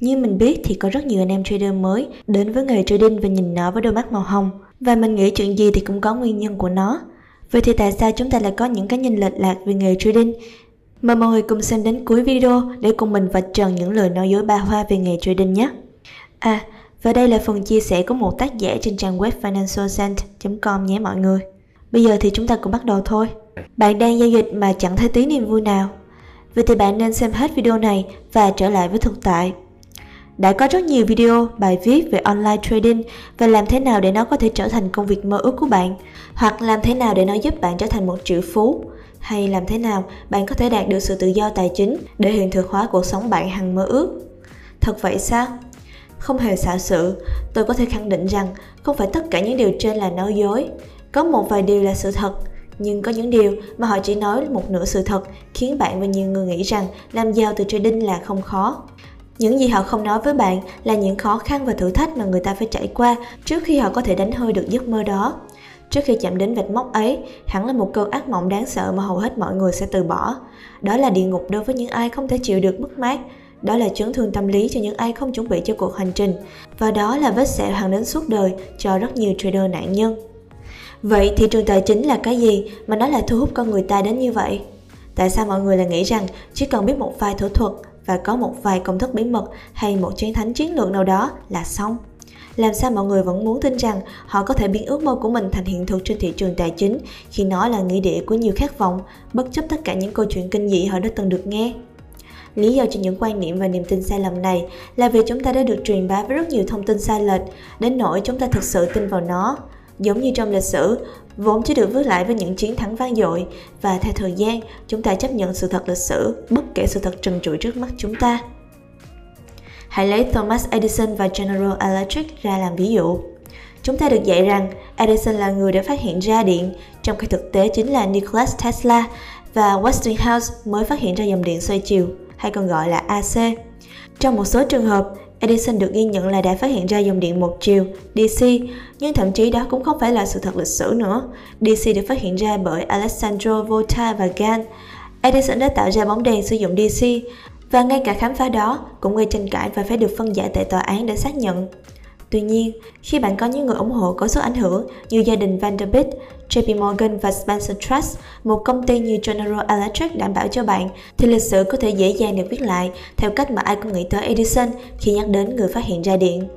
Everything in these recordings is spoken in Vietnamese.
Như mình biết thì có rất nhiều anh em trader mới đến với nghề trading và nhìn nó với đôi mắt màu hồng. Và mình nghĩ chuyện gì thì cũng có nguyên nhân của nó. Vậy thì tại sao chúng ta lại có những cái nhìn lệch lạc về nghề trading? Mời mọi người cùng xem đến cuối video để cùng mình vạch trần những lời nói dối ba hoa về nghề trading nhé. À, và đây là phần chia sẻ của một tác giả trên trang web financialcent.com nhé mọi người. Bây giờ thì chúng ta cùng bắt đầu thôi. Bạn đang giao dịch mà chẳng thấy tí niềm vui nào. Vậy thì bạn nên xem hết video này và trở lại với thực tại. Đã có rất nhiều video, bài viết về online trading và làm thế nào để nó có thể trở thành công việc mơ ước của bạn, hoặc làm thế nào để nó giúp bạn trở thành một triệu phú, hay làm thế nào bạn có thể đạt được sự tự do tài chính để hiện thực hóa cuộc sống bạn hằng mơ ước. Thật vậy sao? Không hề xạo sự, tôi có thể khẳng định rằng không phải tất cả những điều trên là nói dối. Có một vài điều là sự thật, nhưng có những điều mà họ chỉ nói một nửa sự thật khiến bạn và nhiều người nghĩ rằng làm giàu từ trading là không khó. Những gì họ không nói với bạn là những khó khăn và thử thách mà người ta phải trải qua trước khi họ có thể đánh hơi được giấc mơ đó. Trước khi chạm đến vạch mốc ấy, hẳn là một cơn ác mộng đáng sợ mà hầu hết mọi người sẽ từ bỏ. Đó là địa ngục đối với những ai không thể chịu được mất mát, đó là chấn thương tâm lý cho những ai không chuẩn bị cho cuộc hành trình và đó là vết sẹo hàng đến suốt đời cho rất nhiều trader nạn nhân vậy thị trường tài chính là cái gì mà nó lại thu hút con người ta đến như vậy tại sao mọi người lại nghĩ rằng chỉ cần biết một vài thủ thuật và có một vài công thức bí mật hay một chiến thánh chiến lược nào đó là xong làm sao mọi người vẫn muốn tin rằng họ có thể biến ước mơ của mình thành hiện thực trên thị trường tài chính khi nó là nghĩa địa của nhiều khát vọng bất chấp tất cả những câu chuyện kinh dị họ đã từng được nghe Lý do cho những quan niệm và niềm tin sai lầm này là vì chúng ta đã được truyền bá với rất nhiều thông tin sai lệch, đến nỗi chúng ta thực sự tin vào nó. Giống như trong lịch sử, vốn chỉ được viết lại với những chiến thắng vang dội và theo thời gian, chúng ta chấp nhận sự thật lịch sử, bất kể sự thật trần trụi trước mắt chúng ta. Hãy lấy Thomas Edison và General Electric ra làm ví dụ. Chúng ta được dạy rằng Edison là người đã phát hiện ra điện, trong khi thực tế chính là Nikola Tesla và Westinghouse mới phát hiện ra dòng điện xoay chiều hay còn gọi là AC. Trong một số trường hợp, Edison được ghi nhận là đã phát hiện ra dòng điện một chiều, DC, nhưng thậm chí đó cũng không phải là sự thật lịch sử nữa. DC được phát hiện ra bởi Alessandro Volta và Gauss. Edison đã tạo ra bóng đèn sử dụng DC, và ngay cả khám phá đó cũng gây tranh cãi và phải được phân giải tại tòa án để xác nhận. Tuy nhiên, khi bạn có những người ủng hộ có sức ảnh hưởng như gia đình Vanderbilt, JP Morgan và Spencer Trust, một công ty như General Electric đảm bảo cho bạn, thì lịch sử có thể dễ dàng được viết lại theo cách mà ai cũng nghĩ tới Edison khi nhắc đến người phát hiện ra điện.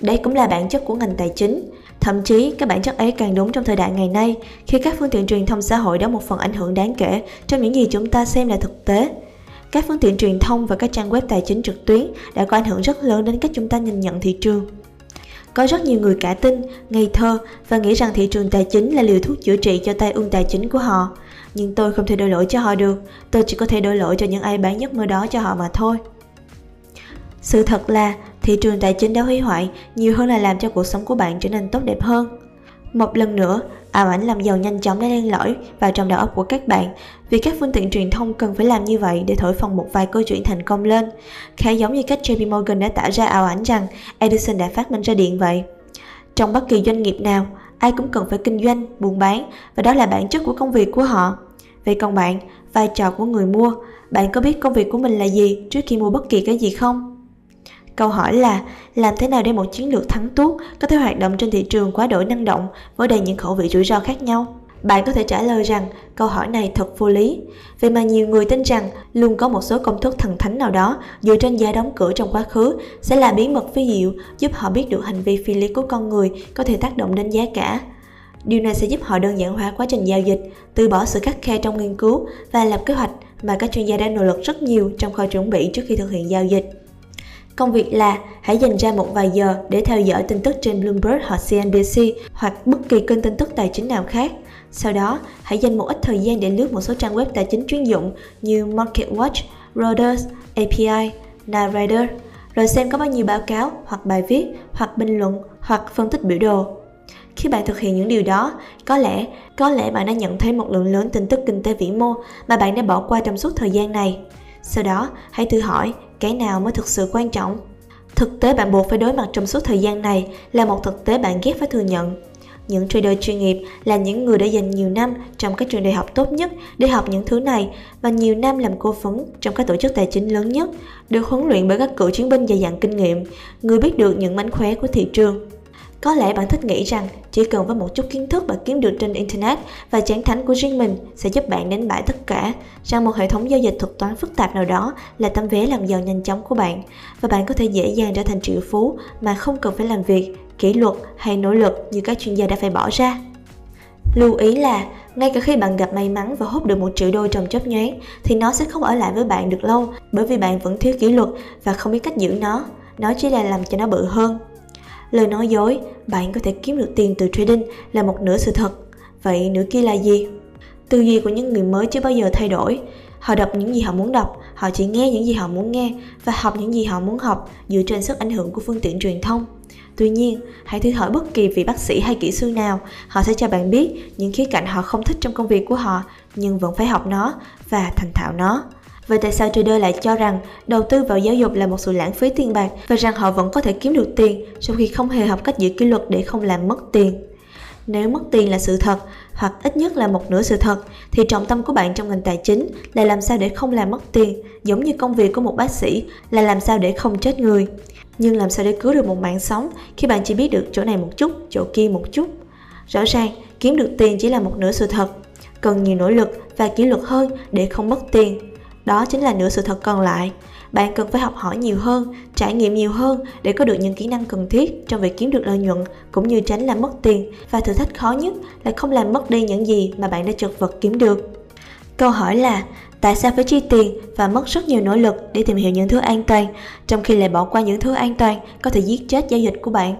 Đây cũng là bản chất của ngành tài chính. Thậm chí, các bản chất ấy càng đúng trong thời đại ngày nay, khi các phương tiện truyền thông xã hội đóng một phần ảnh hưởng đáng kể trong những gì chúng ta xem là thực tế. Các phương tiện truyền thông và các trang web tài chính trực tuyến đã có ảnh hưởng rất lớn đến cách chúng ta nhìn nhận thị trường. Có rất nhiều người cả tin, ngây thơ và nghĩ rằng thị trường tài chính là liều thuốc chữa trị cho tai ương tài chính của họ. Nhưng tôi không thể đổ lỗi cho họ được, tôi chỉ có thể đổ lỗi cho những ai bán giấc mơ đó cho họ mà thôi. Sự thật là thị trường tài chính đã hủy hoại nhiều hơn là làm cho cuộc sống của bạn trở nên tốt đẹp hơn. Một lần nữa, ảo ảnh làm giàu nhanh chóng đã len lỏi vào trong đầu óc của các bạn vì các phương tiện truyền thông cần phải làm như vậy để thổi phồng một vài câu chuyện thành công lên, khá giống như cách JP Morgan đã tạo ra ảo ảnh rằng Edison đã phát minh ra điện vậy. Trong bất kỳ doanh nghiệp nào, ai cũng cần phải kinh doanh, buôn bán và đó là bản chất của công việc của họ. Vậy còn bạn, vai trò của người mua, bạn có biết công việc của mình là gì trước khi mua bất kỳ cái gì không? Câu hỏi là làm thế nào để một chiến lược thắng tuốt có thể hoạt động trên thị trường quá đổi năng động với đầy những khẩu vị rủi ro khác nhau? Bạn có thể trả lời rằng câu hỏi này thật vô lý. Vậy mà nhiều người tin rằng luôn có một số công thức thần thánh nào đó dựa trên giá đóng cửa trong quá khứ sẽ là bí mật phi diệu giúp họ biết được hành vi phi lý của con người có thể tác động đến giá cả. Điều này sẽ giúp họ đơn giản hóa quá trình giao dịch, từ bỏ sự khắc khe trong nghiên cứu và lập kế hoạch mà các chuyên gia đã nỗ lực rất nhiều trong khâu chuẩn bị trước khi thực hiện giao dịch. Công việc là hãy dành ra một vài giờ để theo dõi tin tức trên Bloomberg hoặc CNBC hoặc bất kỳ kênh tin tức tài chính nào khác. Sau đó, hãy dành một ít thời gian để lướt một số trang web tài chính chuyên dụng như MarketWatch, Reuters, API, Narrator, rồi xem có bao nhiêu báo cáo hoặc bài viết hoặc bình luận hoặc phân tích biểu đồ. Khi bạn thực hiện những điều đó, có lẽ có lẽ bạn đã nhận thấy một lượng lớn tin tức kinh tế vĩ mô mà bạn đã bỏ qua trong suốt thời gian này. Sau đó, hãy tự hỏi cái nào mới thực sự quan trọng. Thực tế bạn buộc phải đối mặt trong suốt thời gian này là một thực tế bạn ghét phải thừa nhận. những trader chuyên nghiệp là những người đã dành nhiều năm trong các trường đại học tốt nhất để học những thứ này và nhiều năm làm cố vấn trong các tổ chức tài chính lớn nhất, được huấn luyện bởi các cựu chiến binh dày dặn kinh nghiệm, người biết được những mánh khóe của thị trường. Có lẽ bạn thích nghĩ rằng chỉ cần với một chút kiến thức bạn kiếm được trên Internet và chán thánh của riêng mình sẽ giúp bạn đánh bại tất cả, rằng một hệ thống giao dịch thuật toán phức tạp nào đó là tấm vé làm giàu nhanh chóng của bạn và bạn có thể dễ dàng trở thành triệu phú mà không cần phải làm việc, kỷ luật hay nỗ lực như các chuyên gia đã phải bỏ ra. Lưu ý là ngay cả khi bạn gặp may mắn và hút được một triệu đô trong chớp nhoáng thì nó sẽ không ở lại với bạn được lâu bởi vì bạn vẫn thiếu kỷ luật và không biết cách giữ nó. Nó chỉ là làm cho nó bự hơn. Lời nói dối, bạn có thể kiếm được tiền từ trading là một nửa sự thật. Vậy nửa kia là gì? Tư duy của những người mới chưa bao giờ thay đổi. Họ đọc những gì họ muốn đọc, họ chỉ nghe những gì họ muốn nghe và học những gì họ muốn học dựa trên sức ảnh hưởng của phương tiện truyền thông. Tuy nhiên, hãy thử hỏi bất kỳ vị bác sĩ hay kỹ sư nào, họ sẽ cho bạn biết những khía cạnh họ không thích trong công việc của họ, nhưng vẫn phải học nó và thành thạo nó. Vậy tại sao trader lại cho rằng đầu tư vào giáo dục là một sự lãng phí tiền bạc và rằng họ vẫn có thể kiếm được tiền trong khi không hề học cách giữ kỷ luật để không làm mất tiền? Nếu mất tiền là sự thật, hoặc ít nhất là một nửa sự thật, thì trọng tâm của bạn trong ngành tài chính là làm sao để không làm mất tiền, giống như công việc của một bác sĩ là làm sao để không chết người. Nhưng làm sao để cứu được một mạng sống khi bạn chỉ biết được chỗ này một chút, chỗ kia một chút? Rõ ràng, kiếm được tiền chỉ là một nửa sự thật, cần nhiều nỗ lực và kỷ luật hơn để không mất tiền đó chính là nửa sự thật còn lại. Bạn cần phải học hỏi nhiều hơn, trải nghiệm nhiều hơn để có được những kỹ năng cần thiết trong việc kiếm được lợi nhuận cũng như tránh làm mất tiền và thử thách khó nhất là không làm mất đi những gì mà bạn đã chật vật kiếm được. Câu hỏi là tại sao phải chi tiền và mất rất nhiều nỗ lực để tìm hiểu những thứ an toàn trong khi lại bỏ qua những thứ an toàn có thể giết chết giao dịch của bạn?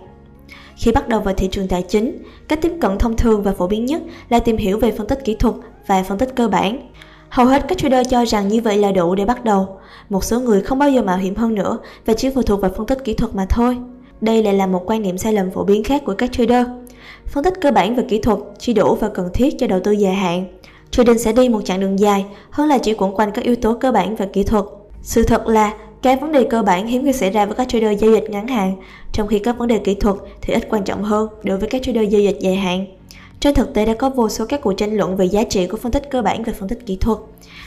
Khi bắt đầu vào thị trường tài chính, cách tiếp cận thông thường và phổ biến nhất là tìm hiểu về phân tích kỹ thuật và phân tích cơ bản. Hầu hết các trader cho rằng như vậy là đủ để bắt đầu. Một số người không bao giờ mạo hiểm hơn nữa và chỉ phụ thuộc vào phân tích kỹ thuật mà thôi. Đây lại là một quan niệm sai lầm phổ biến khác của các trader. Phân tích cơ bản và kỹ thuật chỉ đủ và cần thiết cho đầu tư dài hạn. Trading sẽ đi một chặng đường dài hơn là chỉ quẩn quanh các yếu tố cơ bản và kỹ thuật. Sự thật là các vấn đề cơ bản hiếm khi xảy ra với các trader giao dịch ngắn hạn, trong khi các vấn đề kỹ thuật thì ít quan trọng hơn đối với các trader giao dịch dài hạn. Trên thực tế đã có vô số các cuộc tranh luận về giá trị của phân tích cơ bản và phân tích kỹ thuật.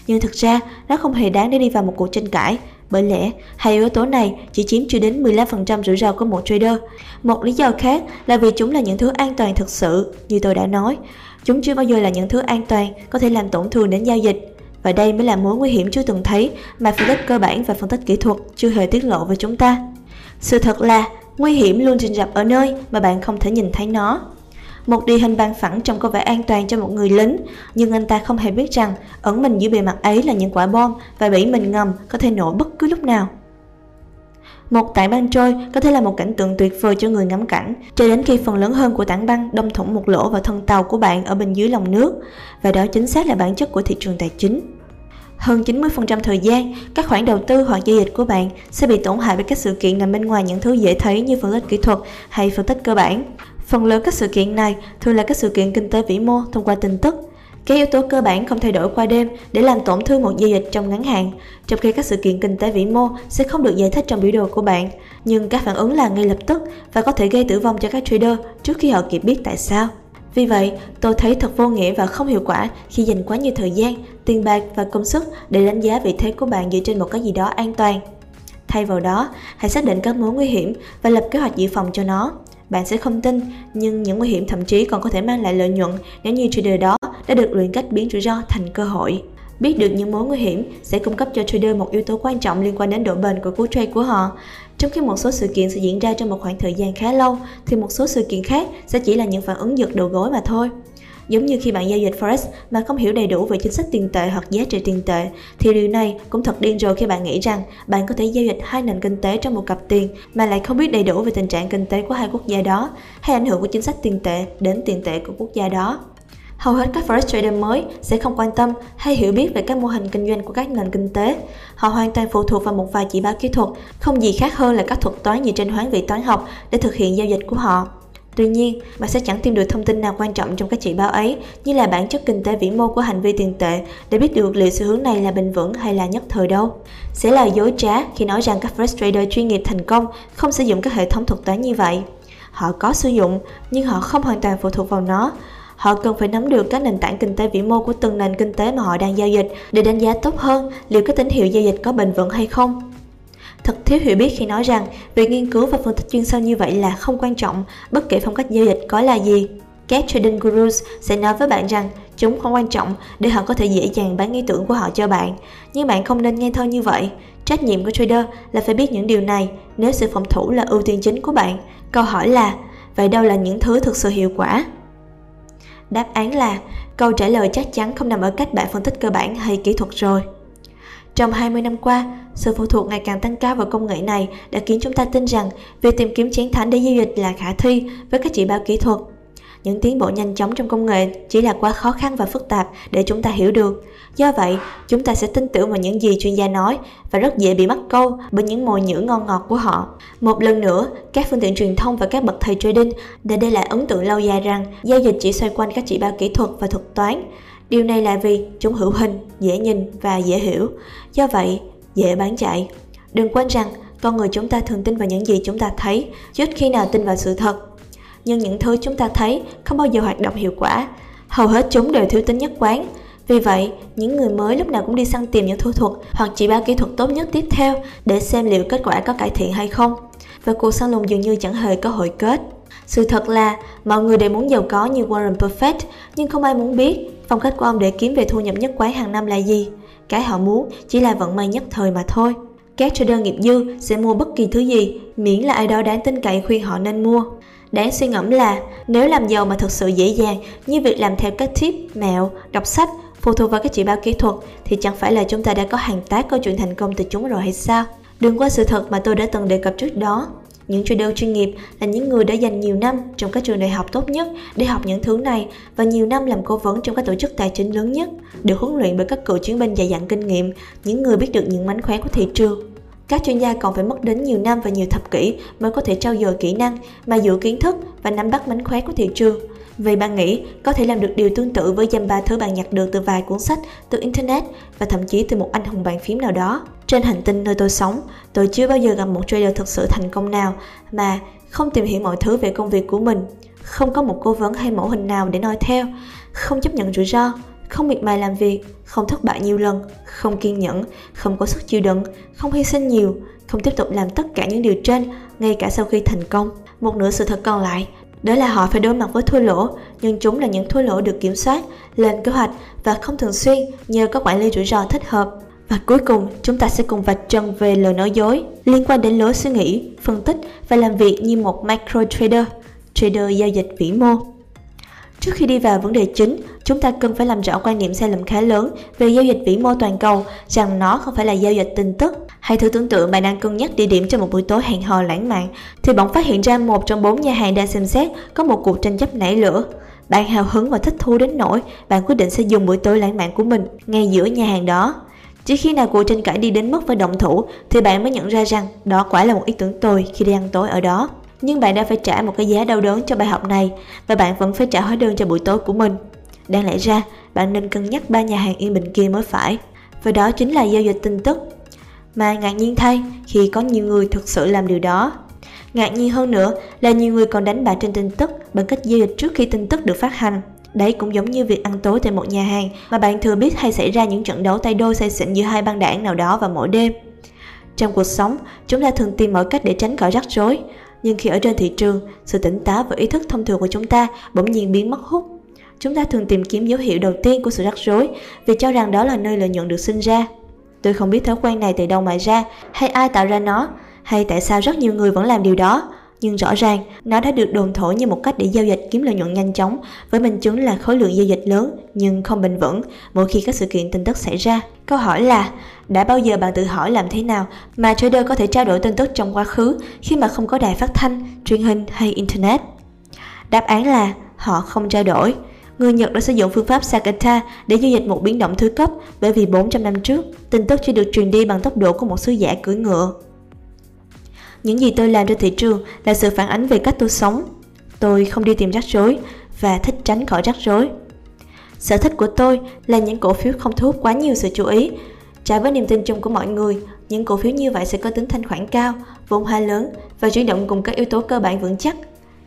Nhưng thực ra, nó không hề đáng để đi vào một cuộc tranh cãi, bởi lẽ hai yếu tố này chỉ chiếm chưa đến 15% rủi ro của một trader. Một lý do khác là vì chúng là những thứ an toàn thực sự, như tôi đã nói. Chúng chưa bao giờ là những thứ an toàn có thể làm tổn thương đến giao dịch. Và đây mới là mối nguy hiểm chưa từng thấy mà phân tích cơ bản và phân tích kỹ thuật chưa hề tiết lộ với chúng ta. Sự thật là, nguy hiểm luôn rình rập ở nơi mà bạn không thể nhìn thấy nó. Một địa hình bằng phẳng trông có vẻ an toàn cho một người lính, nhưng anh ta không hề biết rằng ẩn mình dưới bề mặt ấy là những quả bom và bẫy mình ngầm có thể nổ bất cứ lúc nào. Một tảng băng trôi có thể là một cảnh tượng tuyệt vời cho người ngắm cảnh, cho đến khi phần lớn hơn của tảng băng đâm thủng một lỗ vào thân tàu của bạn ở bên dưới lòng nước, và đó chính xác là bản chất của thị trường tài chính. Hơn 90% thời gian, các khoản đầu tư hoặc giao dịch của bạn sẽ bị tổn hại bởi các sự kiện nằm bên ngoài những thứ dễ thấy như phân tích kỹ thuật hay phân tích cơ bản. Phần lớn các sự kiện này thường là các sự kiện kinh tế vĩ mô thông qua tin tức. Các yếu tố cơ bản không thay đổi qua đêm để làm tổn thương một giao dịch trong ngắn hạn, trong khi các sự kiện kinh tế vĩ mô sẽ không được giải thích trong biểu đồ của bạn, nhưng các phản ứng là ngay lập tức và có thể gây tử vong cho các trader trước khi họ kịp biết tại sao. Vì vậy, tôi thấy thật vô nghĩa và không hiệu quả khi dành quá nhiều thời gian, tiền bạc và công sức để đánh giá vị thế của bạn dựa trên một cái gì đó an toàn. Thay vào đó, hãy xác định các mối nguy hiểm và lập kế hoạch dự phòng cho nó. Bạn sẽ không tin, nhưng những nguy hiểm thậm chí còn có thể mang lại lợi nhuận nếu như trader đó đã được luyện cách biến rủi ro thành cơ hội. Biết được những mối nguy hiểm sẽ cung cấp cho trader một yếu tố quan trọng liên quan đến độ bền của cú trade của họ. Trong khi một số sự kiện sẽ diễn ra trong một khoảng thời gian khá lâu, thì một số sự kiện khác sẽ chỉ là những phản ứng giật đầu gối mà thôi. Giống như khi bạn giao dịch Forex mà không hiểu đầy đủ về chính sách tiền tệ hoặc giá trị tiền tệ, thì điều này cũng thật điên rồi khi bạn nghĩ rằng bạn có thể giao dịch hai nền kinh tế trong một cặp tiền mà lại không biết đầy đủ về tình trạng kinh tế của hai quốc gia đó hay ảnh hưởng của chính sách tiền tệ đến tiền tệ của quốc gia đó. Hầu hết các forex trader mới sẽ không quan tâm hay hiểu biết về các mô hình kinh doanh của các nền kinh tế. Họ hoàn toàn phụ thuộc vào một vài chỉ báo kỹ thuật, không gì khác hơn là các thuật toán dựa trên hoán vị toán học để thực hiện giao dịch của họ. Tuy nhiên, bạn sẽ chẳng tìm được thông tin nào quan trọng trong các chỉ báo ấy như là bản chất kinh tế vĩ mô của hành vi tiền tệ để biết được liệu xu hướng này là bền vững hay là nhất thời đâu. Sẽ là dối trá khi nói rằng các forex trader chuyên nghiệp thành công không sử dụng các hệ thống thuật toán như vậy. họ có sử dụng nhưng họ không hoàn toàn phụ thuộc vào nó họ cần phải nắm được các nền tảng kinh tế vĩ mô của từng nền kinh tế mà họ đang giao dịch để đánh giá tốt hơn liệu các tín hiệu giao dịch có bền vững hay không thật thiếu hiểu biết khi nói rằng, việc nghiên cứu và phân tích chuyên sâu như vậy là không quan trọng, bất kể phong cách giao dịch có là gì. Các trading gurus sẽ nói với bạn rằng, chúng không quan trọng để họ có thể dễ dàng bán ý tưởng của họ cho bạn. Nhưng bạn không nên nghe thôi như vậy. Trách nhiệm của trader là phải biết những điều này. Nếu sự phòng thủ là ưu tiên chính của bạn, câu hỏi là, vậy đâu là những thứ thực sự hiệu quả? Đáp án là, câu trả lời chắc chắn không nằm ở cách bạn phân tích cơ bản hay kỹ thuật rồi trong 20 năm qua, sự phụ thuộc ngày càng tăng cao vào công nghệ này đã khiến chúng ta tin rằng việc tìm kiếm chiến thắng để giao dịch là khả thi với các chỉ báo kỹ thuật. Những tiến bộ nhanh chóng trong công nghệ chỉ là quá khó khăn và phức tạp để chúng ta hiểu được. Do vậy, chúng ta sẽ tin tưởng vào những gì chuyên gia nói và rất dễ bị mắc câu bởi những mồi nhữ ngon ngọt của họ. Một lần nữa, các phương tiện truyền thông và các bậc thầy trading đã để lại ấn tượng lâu dài rằng giao dịch chỉ xoay quanh các chỉ báo kỹ thuật và thuật toán Điều này là vì chúng hữu hình, dễ nhìn và dễ hiểu, do vậy dễ bán chạy. Đừng quên rằng con người chúng ta thường tin vào những gì chúng ta thấy, chứ khi nào tin vào sự thật. Nhưng những thứ chúng ta thấy không bao giờ hoạt động hiệu quả, hầu hết chúng đều thiếu tính nhất quán. Vì vậy, những người mới lúc nào cũng đi săn tìm những thủ thuật hoặc chỉ ba kỹ thuật tốt nhất tiếp theo để xem liệu kết quả có cải thiện hay không. Và cuộc săn lùng dường như chẳng hề có hồi kết. Sự thật là mọi người đều muốn giàu có như Warren Buffett, nhưng không ai muốn biết phong cách của ông để kiếm về thu nhập nhất quán hàng năm là gì. Cái họ muốn chỉ là vận may nhất thời mà thôi. Các trader nghiệp dư sẽ mua bất kỳ thứ gì, miễn là ai đó đáng tin cậy khuyên họ nên mua. Đáng suy ngẫm là nếu làm giàu mà thực sự dễ dàng như việc làm theo các tip, mẹo, đọc sách, phụ thuộc vào các chỉ báo kỹ thuật thì chẳng phải là chúng ta đã có hàng tá câu chuyện thành công từ chúng rồi hay sao? Đừng qua sự thật mà tôi đã từng đề cập trước đó những trader chuyên nghiệp là những người đã dành nhiều năm trong các trường đại học tốt nhất để học những thứ này và nhiều năm làm cố vấn trong các tổ chức tài chính lớn nhất, được huấn luyện bởi các cựu chiến binh dày dặn kinh nghiệm, những người biết được những mánh khóe của thị trường. Các chuyên gia còn phải mất đến nhiều năm và nhiều thập kỷ mới có thể trau dồi kỹ năng, mà giữ kiến thức và nắm bắt mánh khóe của thị trường. Vì bạn nghĩ có thể làm được điều tương tự với dăm ba thứ bạn nhặt được từ vài cuốn sách, từ Internet và thậm chí từ một anh hùng bàn phím nào đó. Trên hành tinh nơi tôi sống, tôi chưa bao giờ gặp một trader thực sự thành công nào mà không tìm hiểu mọi thứ về công việc của mình, không có một cố vấn hay mẫu hình nào để noi theo, không chấp nhận rủi ro, không miệt mài làm việc, không thất bại nhiều lần, không kiên nhẫn, không có sức chịu đựng, không hy sinh nhiều, không tiếp tục làm tất cả những điều trên ngay cả sau khi thành công. Một nửa sự thật còn lại đó là họ phải đối mặt với thua lỗ, nhưng chúng là những thua lỗ được kiểm soát, lên kế hoạch và không thường xuyên nhờ có quản lý rủi ro thích hợp. Và cuối cùng, chúng ta sẽ cùng vạch trần về lời nói dối liên quan đến lối suy nghĩ, phân tích và làm việc như một macro trader, trader giao dịch vĩ mô. Trước khi đi vào vấn đề chính, chúng ta cần phải làm rõ quan niệm sai lầm khá lớn về giao dịch vĩ mô toàn cầu rằng nó không phải là giao dịch tin tức. Hãy thử tưởng tượng bạn đang cân nhắc địa điểm cho một buổi tối hẹn hò lãng mạn, thì bỗng phát hiện ra một trong bốn nhà hàng đang xem xét có một cuộc tranh chấp nảy lửa. Bạn hào hứng và thích thú đến nỗi bạn quyết định sẽ dùng buổi tối lãng mạn của mình ngay giữa nhà hàng đó. Chỉ khi nào cuộc tranh cãi đi đến mức phải động thủ thì bạn mới nhận ra rằng đó quả là một ý tưởng tồi khi đi ăn tối ở đó nhưng bạn đã phải trả một cái giá đau đớn cho bài học này và bạn vẫn phải trả hóa đơn cho buổi tối của mình. Đáng lẽ ra, bạn nên cân nhắc ba nhà hàng yên bình kia mới phải. Và đó chính là giao dịch tin tức. Mà ngạc nhiên thay khi có nhiều người thực sự làm điều đó. Ngạc nhiên hơn nữa là nhiều người còn đánh bạc trên tin tức bằng cách giao dịch trước khi tin tức được phát hành. Đấy cũng giống như việc ăn tối tại một nhà hàng mà bạn thừa biết hay xảy ra những trận đấu tay đôi say xỉn giữa hai băng đảng nào đó vào mỗi đêm. Trong cuộc sống, chúng ta thường tìm mọi cách để tránh khỏi rắc rối, nhưng khi ở trên thị trường, sự tỉnh táo và ý thức thông thường của chúng ta bỗng nhiên biến mất hút. Chúng ta thường tìm kiếm dấu hiệu đầu tiên của sự rắc rối vì cho rằng đó là nơi lợi nhuận được sinh ra. Tôi không biết thói quen này từ đâu mà ra, hay ai tạo ra nó, hay tại sao rất nhiều người vẫn làm điều đó, nhưng rõ ràng nó đã được đồn thổi như một cách để giao dịch kiếm lợi nhuận nhanh chóng với minh chứng là khối lượng giao dịch lớn nhưng không bền vững mỗi khi các sự kiện tin tức xảy ra. Câu hỏi là đã bao giờ bạn tự hỏi làm thế nào mà trader có thể trao đổi tin tức trong quá khứ khi mà không có đài phát thanh, truyền hình hay internet? Đáp án là họ không trao đổi. Người Nhật đã sử dụng phương pháp Sakata để giao dịch một biến động thứ cấp bởi vì 400 năm trước, tin tức chỉ được truyền đi bằng tốc độ của một sứ giả cưỡi ngựa. Những gì tôi làm trên thị trường là sự phản ánh về cách tôi sống. Tôi không đi tìm rắc rối và thích tránh khỏi rắc rối. Sở thích của tôi là những cổ phiếu không thu hút quá nhiều sự chú ý. Trái với niềm tin chung của mọi người, những cổ phiếu như vậy sẽ có tính thanh khoản cao, vốn hóa lớn và chuyển động cùng các yếu tố cơ bản vững chắc.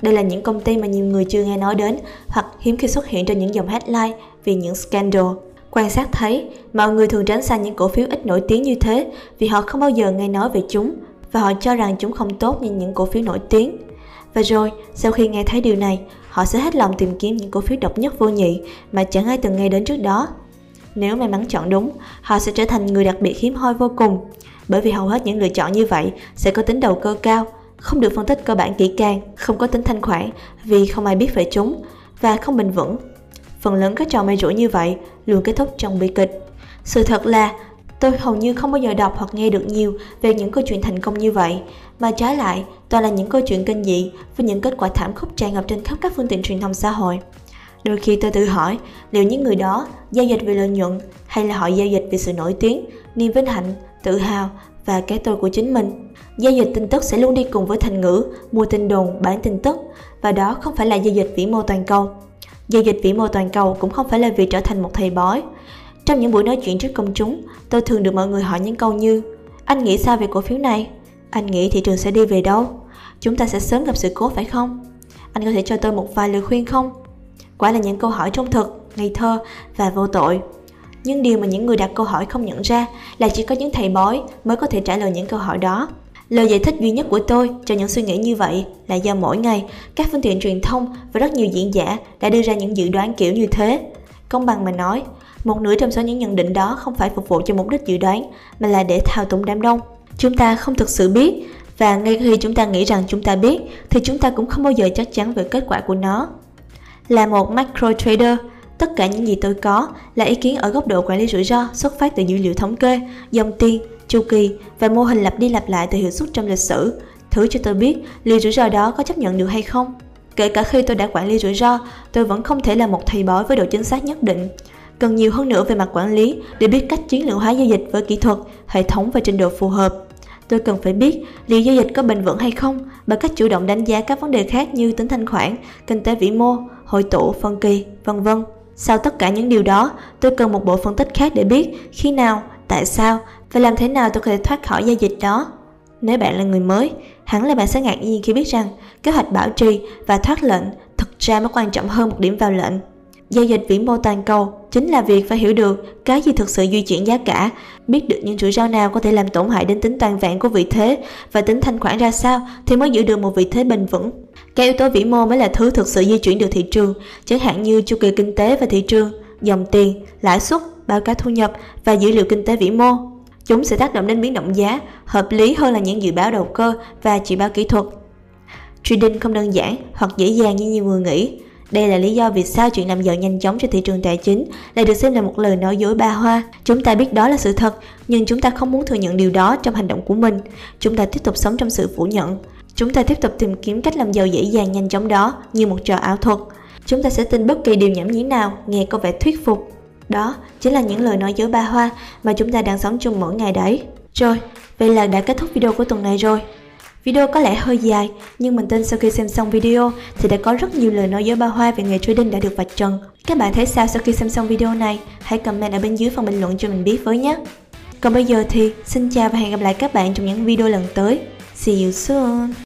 Đây là những công ty mà nhiều người chưa nghe nói đến hoặc hiếm khi xuất hiện trên những dòng headline vì những scandal. Quan sát thấy, mọi người thường tránh xa những cổ phiếu ít nổi tiếng như thế vì họ không bao giờ nghe nói về chúng và họ cho rằng chúng không tốt như những cổ phiếu nổi tiếng. Và rồi, sau khi nghe thấy điều này, họ sẽ hết lòng tìm kiếm những cổ phiếu độc nhất vô nhị mà chẳng ai từng nghe đến trước đó. Nếu may mắn chọn đúng, họ sẽ trở thành người đặc biệt hiếm hoi vô cùng, bởi vì hầu hết những lựa chọn như vậy sẽ có tính đầu cơ cao, không được phân tích cơ bản kỹ càng, không có tính thanh khoản vì không ai biết về chúng và không bền vững. Phần lớn các trò may rủi như vậy luôn kết thúc trong bi kịch. Sự thật là tôi hầu như không bao giờ đọc hoặc nghe được nhiều về những câu chuyện thành công như vậy, mà trái lại toàn là những câu chuyện kinh dị với những kết quả thảm khốc tràn ngập trên khắp các phương tiện truyền thông xã hội. Đôi khi tôi tự hỏi liệu những người đó giao dịch vì lợi nhuận hay là họ giao dịch vì sự nổi tiếng, niềm vinh hạnh, tự hào và cái tôi của chính mình. Giao dịch tin tức sẽ luôn đi cùng với thành ngữ mua tin đồn, bán tin tức và đó không phải là giao dịch vĩ mô toàn cầu. Giao dịch vĩ mô toàn cầu cũng không phải là việc trở thành một thầy bói. Trong những buổi nói chuyện trước công chúng, tôi thường được mọi người hỏi những câu như Anh nghĩ sao về cổ phiếu này? Anh nghĩ thị trường sẽ đi về đâu? Chúng ta sẽ sớm gặp sự cố phải không? Anh có thể cho tôi một vài lời khuyên không? Quả là những câu hỏi trung thực, ngây thơ và vô tội. Nhưng điều mà những người đặt câu hỏi không nhận ra là chỉ có những thầy bói mới có thể trả lời những câu hỏi đó. Lời giải thích duy nhất của tôi cho những suy nghĩ như vậy là do mỗi ngày các phương tiện truyền thông và rất nhiều diễn giả đã đưa ra những dự đoán kiểu như thế. Công bằng mà nói, một nửa trong số những nhận định đó không phải phục vụ cho mục đích dự đoán mà là để thao túng đám đông. Chúng ta không thực sự biết và ngay khi chúng ta nghĩ rằng chúng ta biết thì chúng ta cũng không bao giờ chắc chắn về kết quả của nó. Là một macro trader, tất cả những gì tôi có là ý kiến ở góc độ quản lý rủi ro xuất phát từ dữ liệu thống kê, dòng tiền, chu kỳ và mô hình lặp đi lặp lại từ hiệu suất trong lịch sử. Thứ cho tôi biết liệu rủi ro đó có chấp nhận được hay không. Kể cả khi tôi đã quản lý rủi ro, tôi vẫn không thể là một thầy bói với độ chính xác nhất định. Cần nhiều hơn nữa về mặt quản lý để biết cách chiến lược hóa giao dịch với kỹ thuật, hệ thống và trình độ phù hợp. Tôi cần phải biết liệu giao dịch có bền vững hay không bằng cách chủ động đánh giá các vấn đề khác như tính thanh khoản, kinh tế vĩ mô, hội tụ, phân kỳ, vân vân. Sau tất cả những điều đó, tôi cần một bộ phân tích khác để biết khi nào, tại sao và làm thế nào tôi có thể thoát khỏi giao dịch đó. Nếu bạn là người mới, hẳn là bạn sẽ ngạc nhiên khi biết rằng kế hoạch bảo trì và thoát lệnh thực ra mới quan trọng hơn một điểm vào lệnh. Giao dịch vĩ mô toàn cầu chính là việc phải hiểu được cái gì thực sự di chuyển giá cả, biết được những rủi ro nào có thể làm tổn hại đến tính toàn vẹn của vị thế và tính thanh khoản ra sao thì mới giữ được một vị thế bền vững. Các yếu tố vĩ mô mới là thứ thực sự di chuyển được thị trường, chẳng hạn như chu kỳ kinh tế và thị trường, dòng tiền, lãi suất, báo cáo thu nhập và dữ liệu kinh tế vĩ mô. Chúng sẽ tác động đến biến động giá, hợp lý hơn là những dự báo đầu cơ và chỉ báo kỹ thuật. Trading không đơn giản hoặc dễ dàng như nhiều người nghĩ. Đây là lý do vì sao chuyện làm giàu nhanh chóng cho thị trường tài chính lại được xem là một lời nói dối ba hoa. Chúng ta biết đó là sự thật, nhưng chúng ta không muốn thừa nhận điều đó trong hành động của mình. Chúng ta tiếp tục sống trong sự phủ nhận. Chúng ta tiếp tục tìm kiếm cách làm giàu dễ dàng nhanh chóng đó như một trò ảo thuật. Chúng ta sẽ tin bất kỳ điều nhảm nhí nào nghe có vẻ thuyết phục. Đó chính là những lời nói dối ba hoa mà chúng ta đang sống chung mỗi ngày đấy. Rồi, vậy là đã kết thúc video của tuần này rồi. Video có lẽ hơi dài, nhưng mình tin sau khi xem xong video thì đã có rất nhiều lời nói dối ba hoa về nghề trading đã được vạch trần. Các bạn thấy sao sau khi xem xong video này? Hãy comment ở bên dưới phần bình luận cho mình biết với nhé. Còn bây giờ thì xin chào và hẹn gặp lại các bạn trong những video lần tới. See you soon!